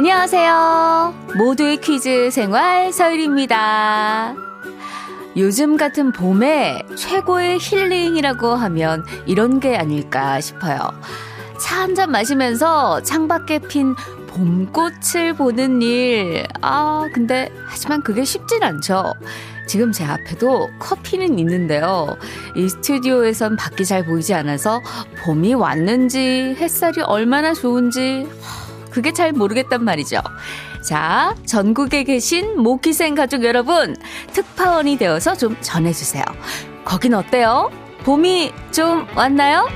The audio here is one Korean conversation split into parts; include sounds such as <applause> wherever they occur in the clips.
안녕하세요. 모두의 퀴즈 생활 서율입니다. 요즘 같은 봄에 최고의 힐링이라고 하면 이런 게 아닐까 싶어요. 차 한 잔 마시면서 창밖에 핀 봄꽃을 보는 일. 아, 근데 하지만 그게 쉽진 않죠. 지금 제 앞에도 커피는 있는데요. 이 스튜디오에선 밖이 잘 보이지 않아서 봄이 왔는지 햇살이 얼마나 좋은지 그게 잘 모르겠단 말이죠. 자, 전국에 계신 모기생 가족 여러분, 특파원이 되어서 좀 전해주세요. 거긴 어때요? 봄이 좀 왔나요?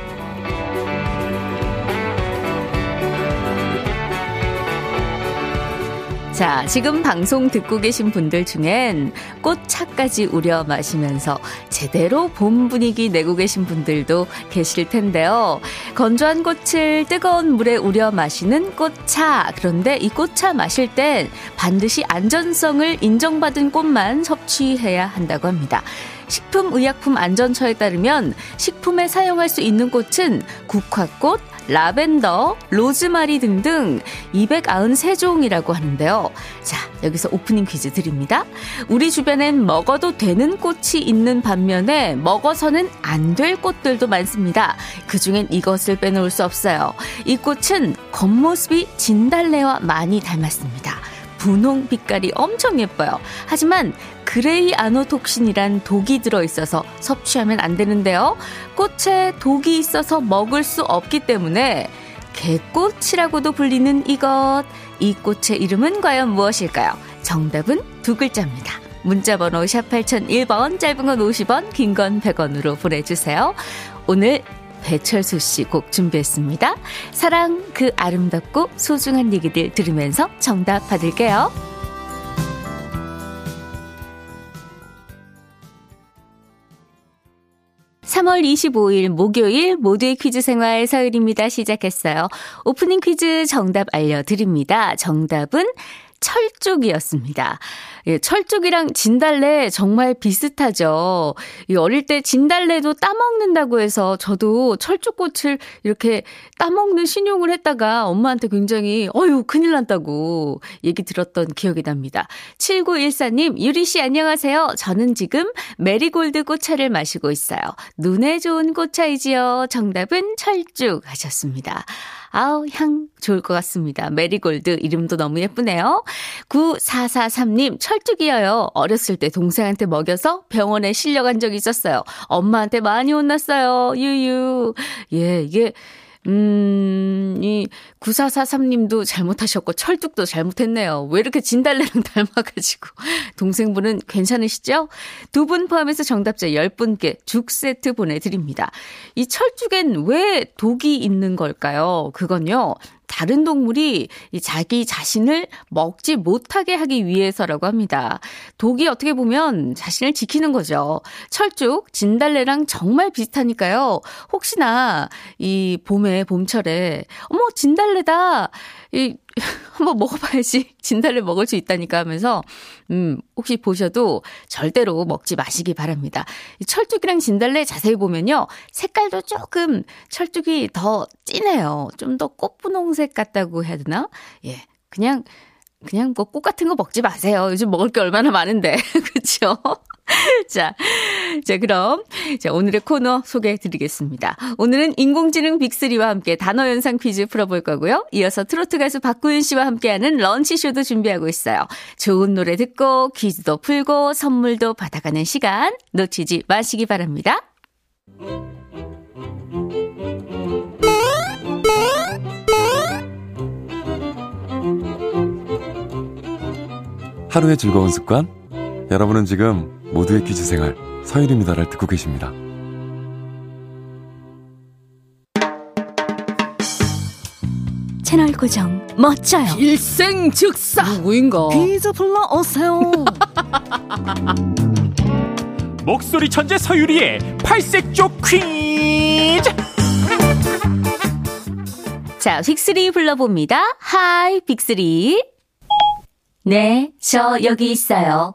자, 지금 방송 듣고 계신 분들 중엔 꽃차까지 우려 마시면서 제대로 봄 분위기 내고 계신 분들도 계실 텐데요. 건조한 꽃을 뜨거운 물에 우려 마시는 꽃차. 그런데 이 꽃차 마실 땐 반드시 안전성을 인정받은 꽃만 섭취해야 한다고 합니다. 식품의약품 안전처에 따르면 식품에 사용할 수 있는 꽃은 국화꽃, 라벤더, 로즈마리 등등 293종이라고 하는데요. 자, 여기서 오프닝 퀴즈 드립니다. 우리 주변엔 먹어도 되는 꽃이 있는 반면에 먹어서는 안 될 꽃들도 많습니다. 그 중엔 이것을 빼놓을 수 없어요. 이 꽃은 겉모습이 진달래와 많이 닮았습니다. 분홍 빛깔이 엄청 예뻐요. 하지만 grayanotoxin이란 독이 들어있어서 섭취하면 안 되는데요. 꽃에 독이 있어서 먹을 수 없기 때문에 개꽃이라고도 불리는 이것. 이 꽃의 이름은 과연 무엇일까요? 정답은 두 글자입니다. 문자번호 샵 8001번, 짧은 건 50원, 긴 건 100원으로 보내주세요. 오늘 배철수 씨 곡 준비했습니다. 사랑 그 아름답고 소중한 얘기들 들으면서 정답 받을게요. 3월 25일 목요일 모두의 퀴즈 생활 서율입니다. 시작했어요. 오프닝 퀴즈 정답 알려드립니다. 정답은 철쭉이었습니다. 예, 철쭉이랑 진달래 정말 비슷하죠. 이 어릴 때 진달래도 따먹는다고 해서 저도 철쭉꽃을 이렇게 따먹는 시늉을 했다가 엄마한테 굉장히 어유 큰일 났다고 얘기 들었던 기억이 납니다. 7914님, 유리 씨 안녕하세요. 저는 지금 메리골드 꽃차를 마시고 있어요. 눈에 좋은 꽃차이지요. 정답은 철쭉 하셨습니다. 아우, 향 좋을 것 같습니다. 메리골드 이름도 너무 예쁘네요. 9443님, 철쭉이어요. 어렸을 때 동생한테 먹여서 병원에 실려간 적이 있었어요. 엄마한테 많이 혼났어요. 유유. 예, 이게 음, 이 9443님도 잘못하셨고 철쭉도 잘못했네요. 왜 이렇게 진달래랑 <laughs> 닮아가지고. 동생분은 괜찮으시죠? 두 분 포함해서 정답자 10분께 죽 세트 보내드립니다. 이 철쭉엔 왜 독이 있는 걸까요? 그건요. 다른 동물이 자기 자신을 먹지 못하게 하기 위해서라고 합니다. 독이 어떻게 보면 자신을 지키는 거죠. 철쭉, 진달래랑 정말 비슷하니까요. 혹시나 이 봄에, 봄철에, 어머, 진달래다! 이, <laughs> 한번 먹어봐야지 진달래 먹을 수 있다니까 하면서 음 혹시 보셔도 절대로 먹지 마시기 바랍니다. 철쭉이랑 진달래 자세히 보면요 색깔도 조금 철쭉이 더 진해요. 좀 더 꽃분홍색 같다고 해야 되나? 예, 그냥 그냥 뭐 꽃 같은 거 먹지 마세요. 요즘 먹을 게 얼마나 많은데 <laughs> 그렇죠? 자, <laughs> 자, 그럼, 자, 오늘의 코너 소개해 드리겠습니다. 오늘은 인공지능 빅3와 함께 단어 연상 퀴즈 풀어볼 거고요. 이어서 트로트 가수 박구윤 씨와 함께하는 런치쇼도 준비하고 있어요. 좋은 노래 듣고 퀴즈도 풀고 선물도 받아가는 시간 놓치지 마시기 바랍니다. 하루의 즐거운 습관? 여러분은 지금 모두의 퀴즈 생활 서일입니다를 듣고 계십니다. 채널 고정 멋져요. 일생 즉사 누구인가? 퀴즈 불러 오세요. <laughs> 목소리 천재 서유리의 팔색조 퀴즈. 자, 빅스리 불러봅니다. Hi, 빅스리. 네, 저 여기 있어요.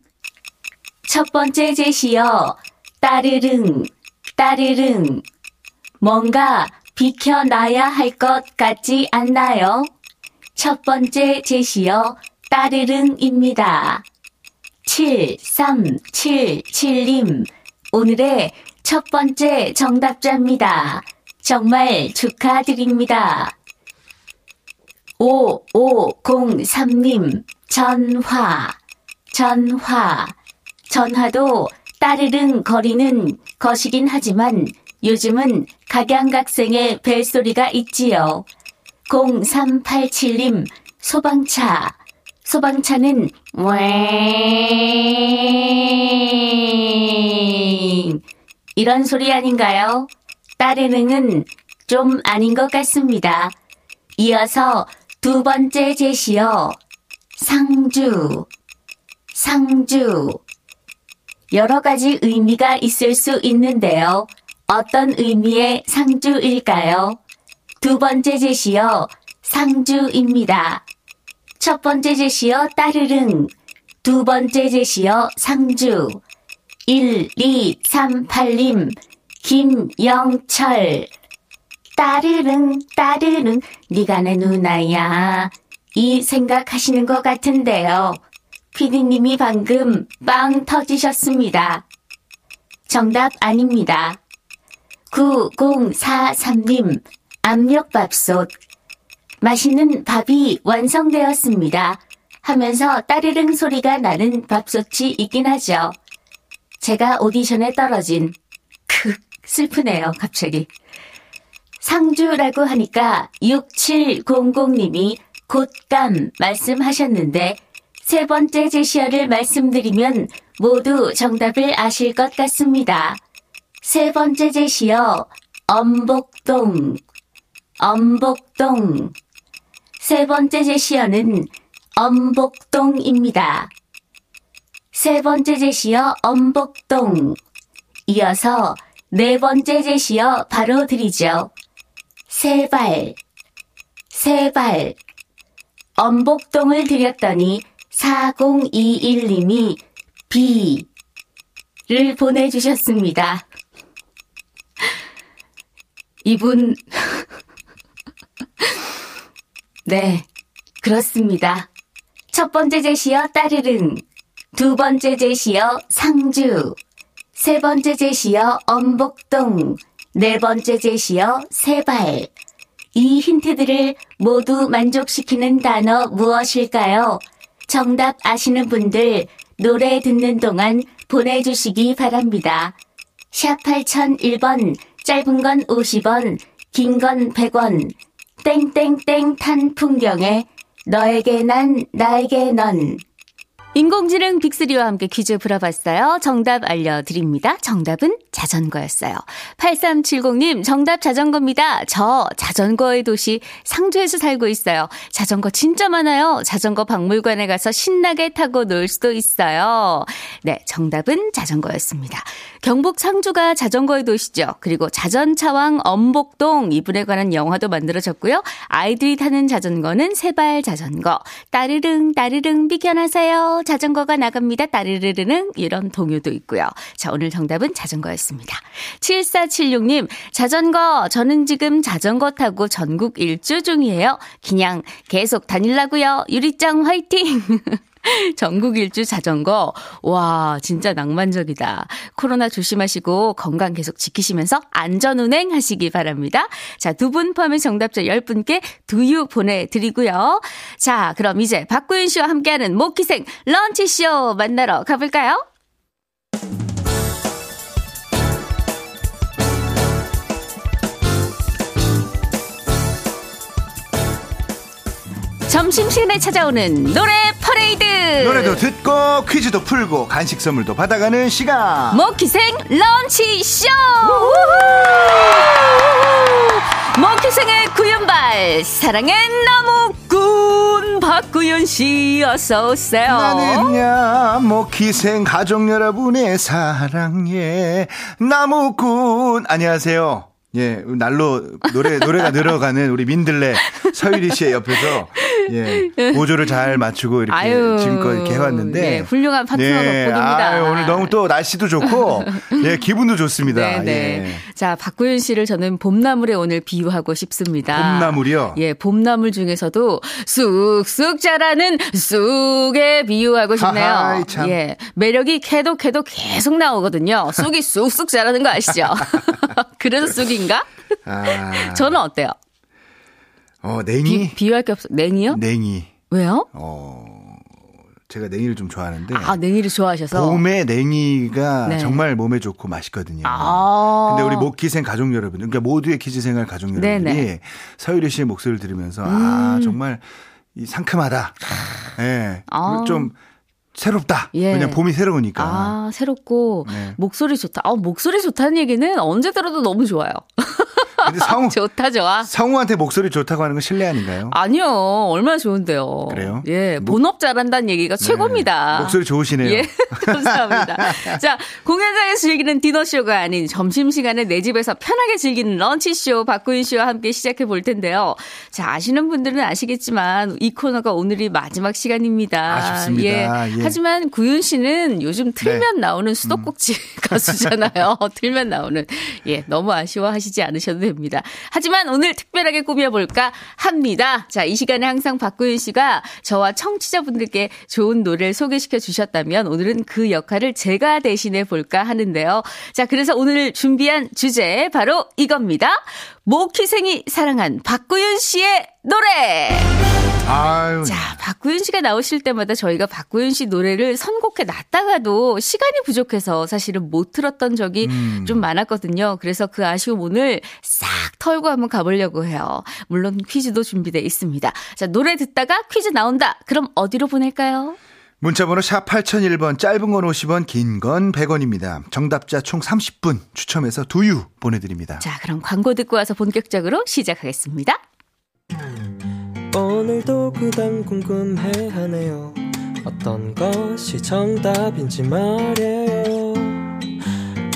첫 번째 제시어, 따르릉, 따르릉. 뭔가 비켜놔야 할 것 같지 않나요? 첫 번째 제시어, 따르릉입니다. 7377님, 오늘의 첫 번째 정답자입니다. 정말 축하드립니다. 5503님, 전화, 전화. 전화도 따르릉 거리는 것이긴 하지만 요즘은 각양각생의 벨소리가 있지요. 0387님, 소방차. 소방차는 웽 이런 소리 아닌가요? 따르릉은 좀 아닌 것 같습니다. 이어서 두 번째 제시어 상주 상주 여러 가지 의미가 있을 수 있는데요. 어떤 의미의 상주일까요? 두 번째 제시어 상주입니다. 첫 번째 제시어 따르릉, 두 번째 제시어 상주, 1238님, 김영철, 따르릉, 따르릉, 니가 내 누나야. 이 생각하시는 것 같은데요. 피디님이 방금 빵 터지셨습니다. 정답 아닙니다. 9043님, 압력밥솥. 맛있는 밥이 완성되었습니다. 하면서 따르릉 소리가 나는 밥솥이 있긴 하죠. 제가 오디션에 떨어진, 크, 슬프네요, 갑자기. 상주라고 하니까 6700님이 곶감 말씀하셨는데, 세 번째 제시어를 말씀드리면 모두 정답을 아실 것 같습니다. 세 번째 제시어, 엄복동, 엄복동. 세 번째 제시어는 엄복동입니다. 세 번째 제시어 엄복동. 이어서 네 번째 제시어 바로 드리죠. 세발, 세발. 엄복동을 드렸더니 4021님이 B를 보내주셨습니다. 이분, <laughs> 네, 그렇습니다. 첫 번째 제시어 따르릉, 두 번째 제시어 상주, 세 번째 제시어 엄복동, 네 번째 제시어 세발. 이 힌트들을 모두 만족시키는 단어 무엇일까요? 정답 아시는 분들 노래 듣는 동안 보내주시기 바랍니다. 샵 8001번, 짧은 건 50원, 긴 건 100원, 땡땡땡 탄 풍경에 너에게 난, 나에게 넌. 인공지능 빅3와 함께 퀴즈 풀어봤어요. 정답 알려드립니다. 정답은 자전거였어요. 8370님, 정답 자전거입니다. 저 자전거의 도시 상주에서 살고 있어요. 자전거 진짜 많아요. 자전거 박물관에 가서 신나게 타고 놀 수도 있어요. 네, 정답은 자전거였습니다. 경북 상주가 자전거의 도시죠. 그리고 자전차왕 엄복동 이분에 관한 영화도 만들어졌고요. 아이들이 타는 자전거는 세발 자전거. 따르릉 따르릉 비켜나세요. 자전거가 나갑니다. 따르르르는 이런 동요도 있고요. 자, 오늘 정답은 자전거였습니다. 7476님, 자전거, 저는 지금 자전거 타고 전국 일주 중이에요. 그냥 계속 다닐라고요. 유리짱 화이팅! <laughs> <laughs> 전국 일주 자전거. 와, 진짜 낭만적이다. 코로나 조심하시고 건강 계속 지키시면서 안전 운행 하시기 바랍니다. 자, 두 분 포함해 정답자 10분께 두유 보내드리고요. 자, 그럼 이제 박구윤 씨와 함께하는 모기생 런치쇼 만나러 가볼까요? 점심시간에 찾아오는 노래 퍼레이드. 노래도 듣고 퀴즈도 풀고 간식 선물도 받아가는 시간. 먹기생 런치쇼! 먹기생의 구연발 사랑은 너무 구 박구윤 씨 어서 오세요. 나는야 모기생 가족 여러분의 사랑에 나무꾼. 안녕하세요. 예, 날로 노래 노래가 <laughs> 늘어가는 우리 민들레 서유리 씨의 옆에서 예, 보조를 잘 맞추고 이렇게 아유, 지금껏 이렇게 해왔는데 네, 훌륭한 파트너 덕분입니다. 아유, 오늘 너무 또 날씨도 좋고 <laughs> 예, 기분도 좋습니다. 네, 네. 예. 자, 박구윤 씨를 저는 봄나물에 오늘 비유하고 싶습니다. 봄나물이요? 예, 봄나물 중에서도 쑥쑥 자라는 쑥에 비유하고 싶네요. 하하이, 참. 예, 매력이 캐도 캐도 계속 나오거든요. 쑥이 쑥쑥 자라는 거 아시죠? <laughs> <laughs> 그래서 쑥인가? 아, 저는 어때요? 어, 비, 냉이 비 유할 게 없어. 냉이요? 냉이 왜요? 어, 제가 냉이를 좀 좋아하는데 아, 냉이를 좋아하셔서. 봄에 냉이가 네. 정말 몸에 좋고 맛있거든요. 아. 근데 우리 목기생 가족 여러분, 그러니까 모두의 퀴즈 생활 가족 여러분들이 네네. 서유리 씨의 목소리를 들으면서 아 정말 이 상큼하다, 예, 아. 좀 새롭다. 예. 그냥 봄이 새로우니까. 아, 새롭고 네. 목소리 좋다. 아, 목소리 좋다는 얘기는 언제 들어도 너무 좋아요. <laughs> 근데 성우 <laughs> 좋다 좋아. 성우한테 목소리 좋다고 하는 건 실례 아닌가요? 아니요. 얼마나 좋은데요. 그래요? 예. 뭐- 본업 잘한다는 얘기가 네. 최고입니다. 목소리 좋으시네요. 예, <laughs> 감사합니다. <laughs> 자, 공연장에서 즐기는 디너쇼가 아닌 점심시간에 내 집에서 편하게 즐기는 런치쇼, 박구윤 씨와 함께 시작해 볼 텐데요. 자, 아시는 분들은 아시겠지만 이 코너가 오늘이 마지막 시간입니다. 아쉽습니다. 예. 예. 하지만 구윤 씨는 요즘 틀면 네. 나오는 수도꼭지 가수잖아요. 틀면 나오는. 예, 너무 아쉬워하시지 않으셔도 됩니다. 하지만 오늘 특별하게 꾸며볼까 합니다. 자, 이 시간에 항상 박구윤 씨가 저와 청취자분들께 좋은 노래를 소개시켜 주셨다면 오늘은 그 역할을 제가 대신해 볼까 하는데요. 자, 그래서 오늘 준비한 주제 바로 이겁니다. 모키생이 사랑한 박구윤 씨의 노래! 아유, 자, 박구윤 씨가 나오실 때마다 저희가 박구윤 씨 노래를 선곡해 놨다가도 시간이 부족해서 사실은 못 들었던 적이 음. 좀 많았거든요. 그래서 그 아쉬움 오늘 싹 털고 한번 가보려고 해요. 물론 퀴즈도 준비돼 있습니다. 자, 노래 듣다가 퀴즈 나온다. 그럼 어디로 보낼까요? 문자번호 샵 8001번, 짧은 건 50원, 긴 건 100원입니다. 정답자 총 30분 추첨해서 두유 보내드립니다. 자, 그럼 광고 듣고 와서 본격적으로 시작하겠습니다. 오늘도 그단 궁금해하네요 어떤 것이 정답인지 말이에요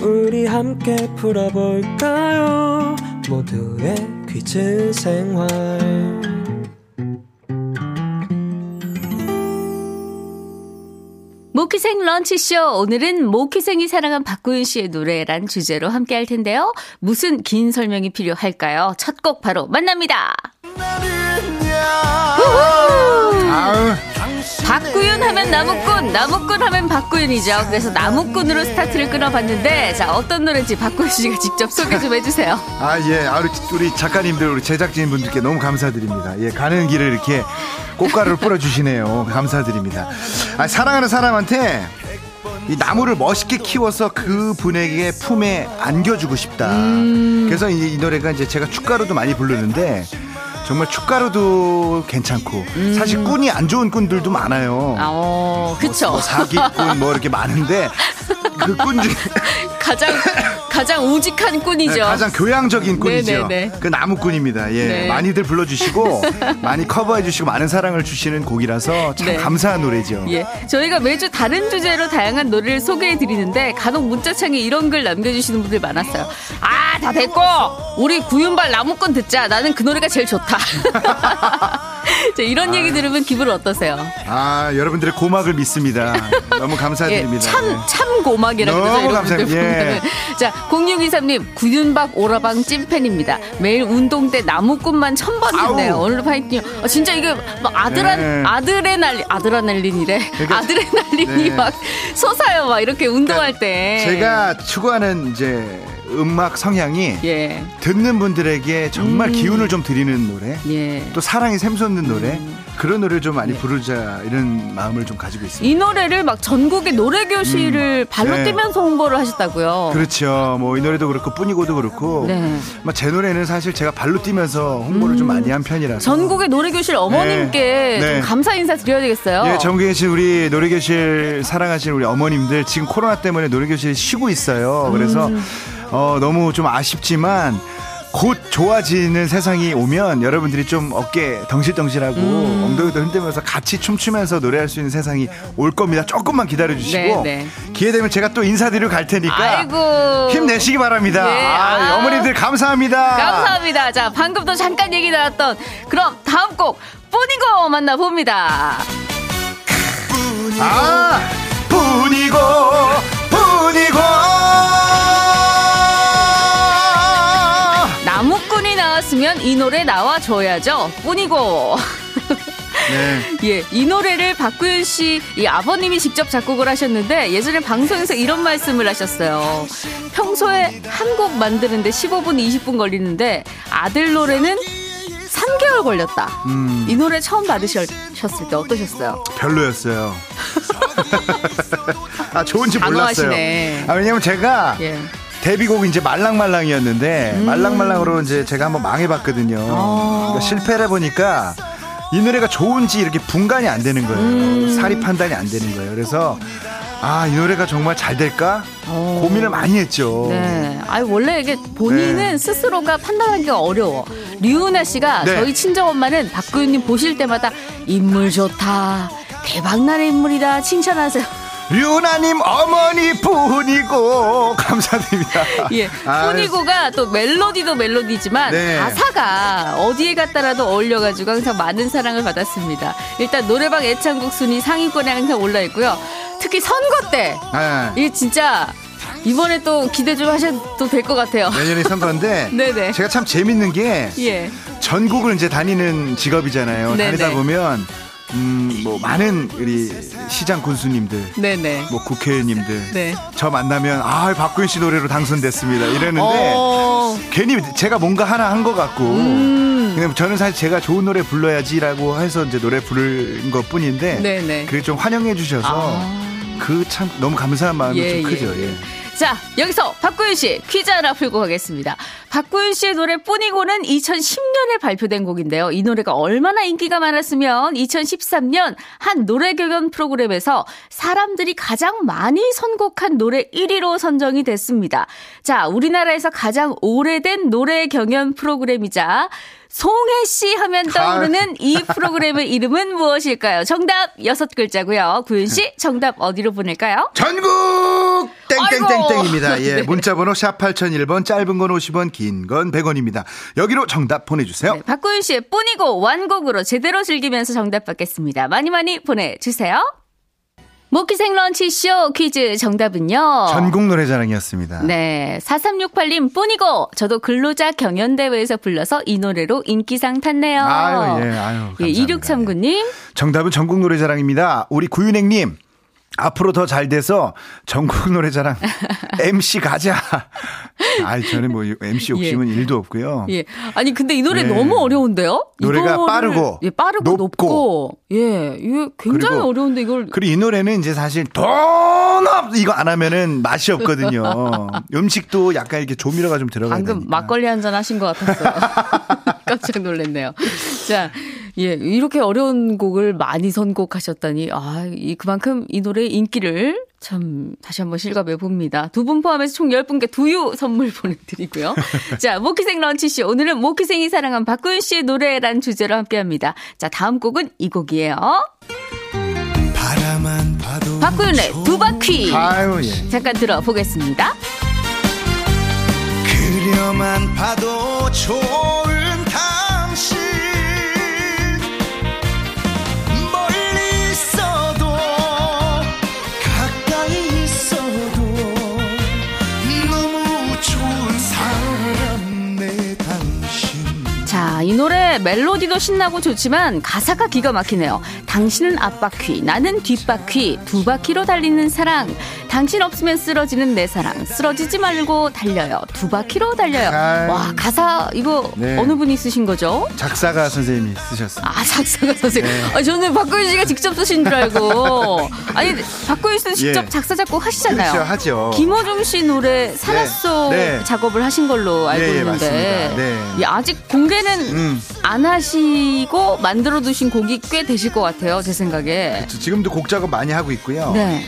우리 함께 풀어볼까요 모두의 퀴즈 생활 모키생 런치쇼. 오늘은 모키생이 사랑한 박구윤 씨의 노래란 주제로 함께 할 텐데요. 무슨 긴 설명이 필요할까요? 첫 곡 바로 만납니다. 아유, 박구윤 하면 나무꾼, 나무꾼 하면 박구윤이죠. 그래서 나무꾼으로 스타트를 끊어봤는데, 자, 어떤 노래인지 박구윤 씨가 직접 소개 좀 해주세요. 아, 예. 아, 우리, 작가님들, 우리 제작진 분들께 너무 감사드립니다. 예, 가는 길을 이렇게 꽃가루를 뿌려주시네요. 감사드립니다. 아, 사랑하는 사람한테 이 나무를 멋있게 키워서 그 분에게 품에 안겨주고 싶다. 그래서 이, 이 노래가 이제 제가 축가로도 많이 부르는데 정말 축가로도 괜찮고 사실 꾼이 안 좋은 꾼들도 많아요. 아, 어, 그쵸. 뭐 사기꾼 뭐 이렇게 많은데 그꾼 중에 <laughs> 가장, 가장 우직한 꾼이죠. 네, 가장 교양적인 꾼이죠. 네네네. 그 나무꾼입니다. 예, 네. 많이들 불러주시고 <laughs> 많이 커버해주시고 많은 사랑을 주시는 곡이라서 참 네. 감사한 노래죠. 예, 저희가 매주 다른 주제로 다양한 노래를 소개해 드리는데 간혹 문자창에 이런 글 남겨주시는 분들 많았어요. 아, 다 됐고 우리 구윤발 나무꾼 듣자. 나는 그 노래가 제일 좋다. <laughs> 자, 이런 얘기 들으면 기분 어떠세요? 아 여러분들의 고막을 믿습니다. <laughs> 너무 예, 감사드립니다. 참, 네. 참 고막이라고 너무. 감사합니다. 예. <laughs> 자, 0623님, 구윤박 오라방 찐팬입니다. 매일 운동 때 나무꾼만 천번 듣네요. 아우. 오늘 파이팅. 아, 진짜 이게 막 아드란, 네. 아드레날린, 아드레날린이래. 그러니까- <laughs> 아드레날린이 네. 막 솟아요. 막 이렇게 운동할 때. 제가 추구하는 이제 음악 성향이 예, 듣는 분들에게 정말 음. 기운을 좀 드리는 노래, 예. 또 사랑이 샘솟는 노래 그런 노래를 좀 많이 부르자 이런 마음을 좀 가지고 있습니다. 이 노래를 막 전국의 노래 교실을 발로 네. 뛰면서 홍보를 하셨다고요. 그렇죠. 뭐 이 노래도 그렇고 뿐이고도 그렇고. 네. 뭐제 노래는 사실 제가 발로 뛰면서 홍보를 좀 많이 한 편이라서. 전국의 노래 교실 어머님께 네. 네. 좀 감사 인사 드려야 되겠어요. 예, 전국에 계신 우리 노래 교실 사랑하시는 우리 어머님들 지금 코로나 때문에 노래 교실 쉬고 있어요. 그래서 음. 어, 너무 좀 아쉽지만 곧 좋아지는 세상이 오면 여러분들이 좀 어깨 덩실덩실하고 음. 엉덩이도 흔들면서 같이 춤추면서 노래할 수 있는 세상이 올 겁니다. 조금만 기다려 주시고 네, 기회 되면 제가 또 인사드리러 갈 테니까 아이고. 힘내시기 바랍니다. 예, 아, 아. 어머니들 감사합니다. 감사합니다. 자, 방금도 잠깐 얘기 나왔던 그럼 다음 곡 뿐이고 만나봅니다. 아, 뿐이고, 뿐이고. 나무꾼 나왔으면 이 노래 나와줘야죠. 뿐이고. 네. <laughs> 예, 이 노래를 박구윤 씨, 이 아버님이 직접 작곡을 하셨는데 예전에 방송에서 이런 말씀을 하셨어요. 평소에 한 곡 만드는데 15분, 20분 걸리는데 아들 노래는 3개월 걸렸다. 음, 이 노래 처음 받으셨을 때 어떠셨어요? 별로였어요. <laughs> 아, 좋은지 몰랐어요. 단호하시네. 아, 왜냐면 제가 예. 데뷔곡이 이제 말랑말랑이었는데 말랑말랑으로 이제 제가 한번 망해봤거든요. 음. 아. 그러니까 실패를 해보니까 이 노래가 좋은지 이렇게 분간이 안 되는 거예요. 음. 사리 판단이 안 되는 거예요. 그래서 아, 이 노래가 정말 잘 될까? 어. 고민을 많이 했죠. 네. 아니, 원래 이게 본인은 네. 스스로가 판단하기가 어려워. 류은아 씨가 네. 저희 친정엄마는 박구윤님 보실 때마다 인물 좋다. 대박나는 인물이다. 칭찬하세요. 류나님 어머니 뿐이고 <laughs> 감사드립니다. 예. 아, 뿐이고가 또 멜로디도 멜로디지만 네. 가사가 어디에 갔다라도 어울려가지고 항상 많은 사랑을 받았습니다. 일단 노래방 애창곡 순위 상위권에 항상 올라 있고요. 특히 선거 때 네. 이게 진짜 이번에 또 기대 좀 하셔도 될 것 같아요. 내년에 선거인데 <laughs> 네네. 제가 참 재밌는 게 예. 전국을 이제 다니는 직업이잖아요. 네네. 다니다 보면 음, 뭐 많은 우리 시장 군수님들, 네네. 뭐 국회의원님들 네. 저 만나면 아 박구윤 씨 노래로 당선됐습니다 이랬는데 어, 괜히 제가 뭔가 하나 한 것 같고 음. 저는 사실 제가 좋은 노래 불러야지라고 해서 이제 노래 부른 것 뿐인데 네네. 그게 좀 환영해 주셔서 그참 너무 감사한 마음이 예, 좀 크죠. 예, 예. 자, 여기서 박구윤 씨 퀴즈 하나 풀고 가겠습니다. 박구윤 씨의 노래 뿐이고는 2010년에 발표된 곡인데요. 이 노래가 얼마나 인기가 많았으면 2013년 한 노래 경연 프로그램에서 사람들이 가장 많이 선곡한 노래 1위로 선정이 됐습니다. 자, 우리나라에서 가장 오래된 노래 경연 프로그램이자 송혜 씨 하면 떠오르는 이 프로그램의 이름은 무엇일까요? 정답 여섯 글자고요. 구윤 씨 정답 어디로 보낼까요? 전국 땡땡땡땡입니다. 예, 네. 문자 번호 샵 8001번 짧은 건 50원 긴건 100원입니다. 여기로 정답 보내주세요. 네, 박구윤 씨의 뿐이고 완곡으로 제대로 즐기면서 정답 받겠습니다. 많이 많이 보내주세요. 모키생 런치쇼 퀴즈 정답은요. 전국 노래자랑이었습니다. 네. 4368님 뿐이고 저도 근로자 경연대회에서 불러서 이 노래로 인기상 탔네요. 아유, 예, 아유. 예, 감사합니다. 2639님. 정답은 전국 노래자랑입니다. 우리 구윤행님. 앞으로 더 잘 돼서 전국 노래자랑 <laughs> MC 가자. <laughs> 아이, 저는 뭐 MC 욕심은 일도 없고요. 예. 아니 근데 이 노래 네. 너무 어려운데요? 노래가 빠르고 예, 빠르고 높고. 높고, 예, 이게 굉장히 그리고- 어려운데 이걸 그리고 이 노래는 이제 사실 돈 없, 이거 안 하면은 맛이 없거든요. <laughs> 음식도 약간 이렇게 조미료가 좀 들어가야 방금 되니까. 막걸리 한 잔 하신 것 같았어요. <laughs> 깜짝 놀랐네요. 자, 예, 이렇게 어려운 곡을 많이 선곡하셨다니, 아, 이, 그만큼 이 노래의 인기를 참 다시 한번 실감해 봅니다. 두 분 포함해서 총 10분께 두유 선물 <laughs> 보내드리고요. 자, 모키생 런치쇼. 오늘은 모키생이 사랑한 박구윤 씨의 노래란 주제로 함께 합니다. 자, 다음 곡은 이 곡이에요. 박구윤의 두 바퀴. 아유, 예. 잠깐 들어보겠습니다. 그려만 봐도 좋 멜로디도 신나고 좋지만 가사가 기가 막히네요. 당신은 앞바퀴, 나는 뒷바퀴, 두 바퀴로 달리는 사랑. 당신 없으면 쓰러지는 내 사랑. 쓰러지지 말고 달려요. 두 바퀴로 달려요. 아유. 와, 가사 이거 네. 어느 분이 쓰신 거죠? 작사가 선생님이 쓰셨습니다. 아, 작사가 선생님. 네. 아, 저는 박구윤 씨가 직접 쓰신 줄 알고. <laughs> 아니, 박구윤 씨는 직접 예. 작사, 작곡 하시잖아요. 그렇죠, 하죠. 김호중 씨 노래 살았어 네. 작업을 하신 걸로 알고 예, 예, 있는데. 네. 예, 아직 공개는 음. 안 하시고 만들어 두신 곡이 꽤 되실 것 같아요 제 생각에 저 지금도 곡 작업 많이 하고 있고요. 네.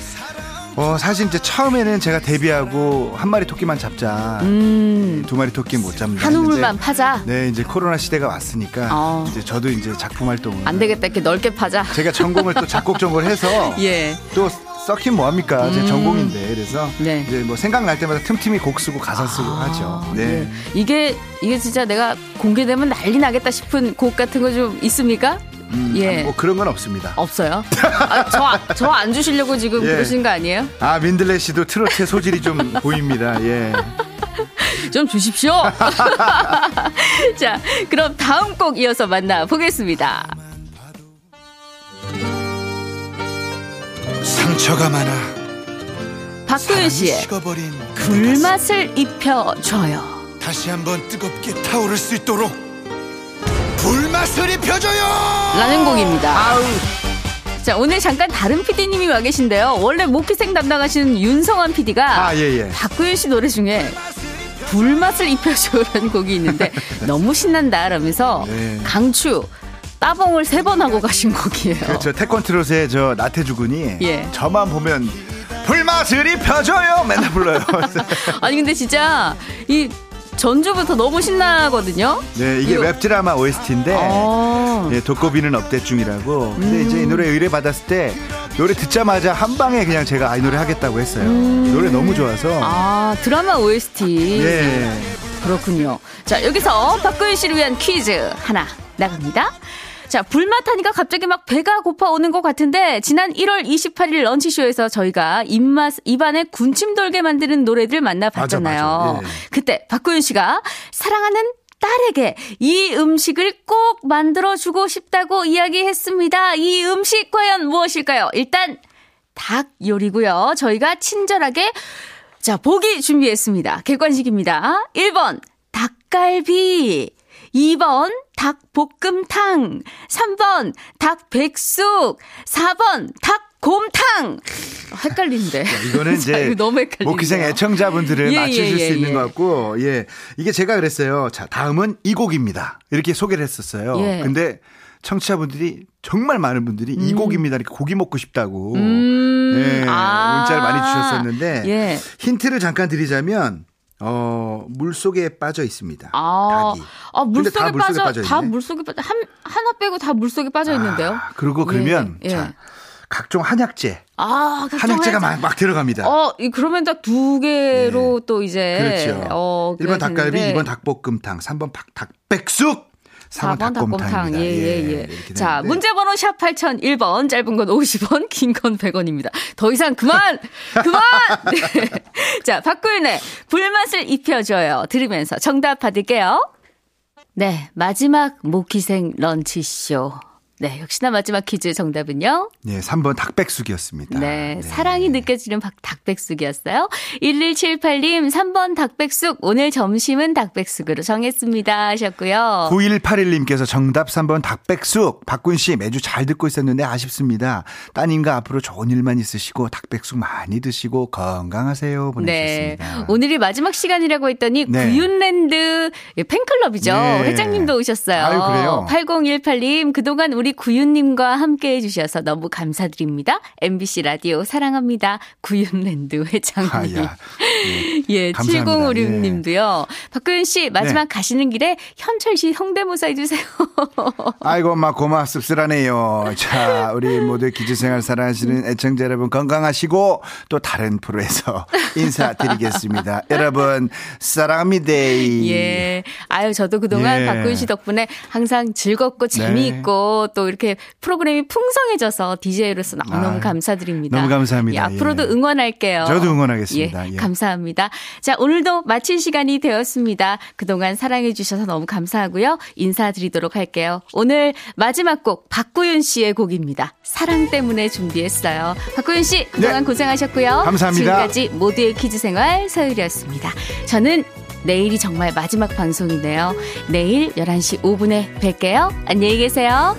어, 사실 이제 처음에는 제가 데뷔하고 한 마리 토끼만 잡자. 음, 두 마리 토끼 못 잡는다. 한 우물만 파자. 네, 이제 코로나 시대가 왔으니까 어. 이제 저도 이제 작품 활동을 안 되겠다. 이렇게 넓게 파자. 제가 전공을 또 작곡 전공을 해서 <laughs> 예. 또 썩힌 뭐합니까? 제 음. 전공인데 그래서 네. 이제 뭐 생각날 때마다 틈틈이 곡 쓰고 가사 쓰고 하죠. 아, 네. 예. 이게 이게 진짜 내가 공개되면 난리 나겠다 싶은 곡 같은 거 좀 있습니까? 음, 예. 뭐 그런 건 없습니다. 없어요. <laughs> 아, 저저 안 주시려고 지금 예. 그러신 거 아니에요? 아 민들레 씨도 트로트의 소질이 좀 <laughs> 보입니다. 예. 좀 주십시오. <laughs> 자, 그럼 다음 곡 이어서 만나 보겠습니다. 상처가 많아 사랑이 씨의 불맛을 입혀줘요. 다시 한번 뜨겁게 타오를 수 있도록 불맛을 입혀줘요 라는 곡입니다. 자, 오늘 잠깐 다른 PD님이 와 계신데요. 원래 목피생 담당하시는 윤성환 PD가 아 예 예. 박구윤 씨 노래 중에 불맛을 입혀줘라는 곡이 있는데 <laughs> 너무 신난다 라면서 네. 강추 따봉을 세 번 하고 가신 곡이에요. 그렇죠. 태권트롯의 저 나태주 군이 예. 저만 보면 불맛을 입혀줘요 맨날 불러요. <laughs> 아니 근데 진짜 이 전주부터 너무 신나거든요. 네 이게 이거- 웹 드라마 OST인데 어. 예, 독고빈은 업뎃 중이라고. 근데 음. 이제 이 노래 의뢰 받았을 때 노래 듣자마자 한 방에 그냥 제가 아, 이 노래 하겠다고 했어요. 음. 노래 너무 좋아서. 아 드라마 OST 예. 그렇군요. 자 여기서 박구윤 씨를 위한 퀴즈 하나 나갑니다. 자 불맛 하니까 갑자기 막 배가 고파 오는 것 같은데 지난 1월 28일 런치쇼에서 저희가 입맛 입안에 군침 돌게 만드는 노래들 만나봤잖아요. 맞아, 맞아. 예. 그때 박구윤 씨가 사랑하는 딸에게 이 음식을 꼭 만들어주고 싶다고 이야기했습니다. 이 음식 과연 무엇일까요? 일단 닭 요리고요. 저희가 친절하게 자, 보기 준비했습니다. 객관식입니다. 1번 닭갈비 2번 닭볶음탕 3번 닭백숙 4번 닭곰탕 헷갈리는데 이거는 <laughs> 자, 이제 너무. 목기생 애청자분들을 예, 맞추실 예, 예, 수 있는 예. 것 같고, 예. 이게 제가 그랬어요. 자, 다음은 이 곡입니다. 이렇게 소개를 했었어요. 예. 근데 청취자분들이 정말 많은 분들이 이 곡입니다. 이렇게 고기 먹고 싶다고. 음, 예, 아. 문자를 많이 주셨었는데 예. 힌트를 잠깐 드리자면 어, 물 속에 빠져 있습니다. 아, 닭이. 아 물속에 다 물속에 빠져 빠져 다. 물속에 빠져 한 하나 빼고 다 물속에 빠져 있는데요. 아, 그리고 그러면 예, 예. 자, 각종 한약재, 아, 각종 한약재가 한약재. 막, 막 들어갑니다. 어, 이- 그러면 딱 두 개로 또 이제 그렇죠. 어, 1번 닭갈비, 되는데 2번 닭볶음탕, 3번 닭, 닭백숙, 4번, 4번 닭곰탕. 예, 예, 예. 이렇게 자. 문제번호 샵 8001번, 짧은 건 50원, <laughs> 긴 건 100원입니다. 더 이상 그만! <laughs> 그만! 네. <laughs> 자, 박구윤의 불맛을 입혀줘요. 들으면서 정답 받을게요. 네, 마지막 모기생 런치쇼. 네, 역시나 마지막 퀴즈 정답은요? 네, 3번 닭백숙이었습니다. 네, 사랑이 느껴지는 박, 닭백숙이었어요. 1178님, 3번 닭백숙, 오늘 점심은 닭백숙으로 정했습니다. 하셨고요. 9181님께서 정답 3번 닭백숙. 박군 씨 매주 잘 듣고 있었는데 아쉽습니다. 따님과 앞으로 좋은 일만 있으시고 닭백숙 많이 드시고 건강하세요. 네. 보내주셨습니다. 오늘이 마지막 시간이라고 했더니 네. 구윤랜드 팬클럽이죠. 네. 회장님도 오셨어요. 아유, 그래요? 8018님, 그동안 우리 구윤님과 함께 해주셔서 너무 감사드립니다. MBC 라디오 사랑합니다. 구윤랜드 회장님. 아야. <laughs> 예, 감사합니다. 7056님도요. 박구윤 씨, 마지막 네. 가시는 길에 현철 씨 성대모사 해주세요. <laughs> 아이고, 엄마 고마 씁쓸하네요. 자, 우리 모두 기주생활 사랑하시는 애청자 여러분 건강하시고 또 다른 프로에서 <laughs> 인사드리겠습니다. 여러분 사랑합니다. 예. 아유, 저도 그동안 예. 네. 박구윤 씨 덕분에 항상 즐겁고 재미있고 또 이렇게 프로그램이 풍성해져서 DJ로서 너무너무 아유, 감사드립니다. 너무 감사합니다. 예, 앞으로도 예. 응원할게요. 저도 응원하겠습니다. 예, 예. 감사합니다. 자, 오늘도 마칠 시간이 되었습니다. 그동안 사랑해 주셔서 너무 감사하고요. 인사드리도록 할게요. 오늘 마지막 곡, 박구윤 씨의 곡입니다. 사랑 때문에 준비했어요. 박구윤 씨, 그동안 네. 고생하셨고요. 감사합니다. 지금까지 모두의 퀴즈 생활 서율이었습니다. 저는 내일이 정말 마지막 방송이네요. 내일 11시 5분에 뵐게요. 안녕히 계세요.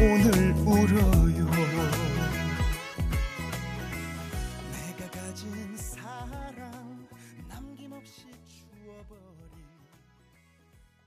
나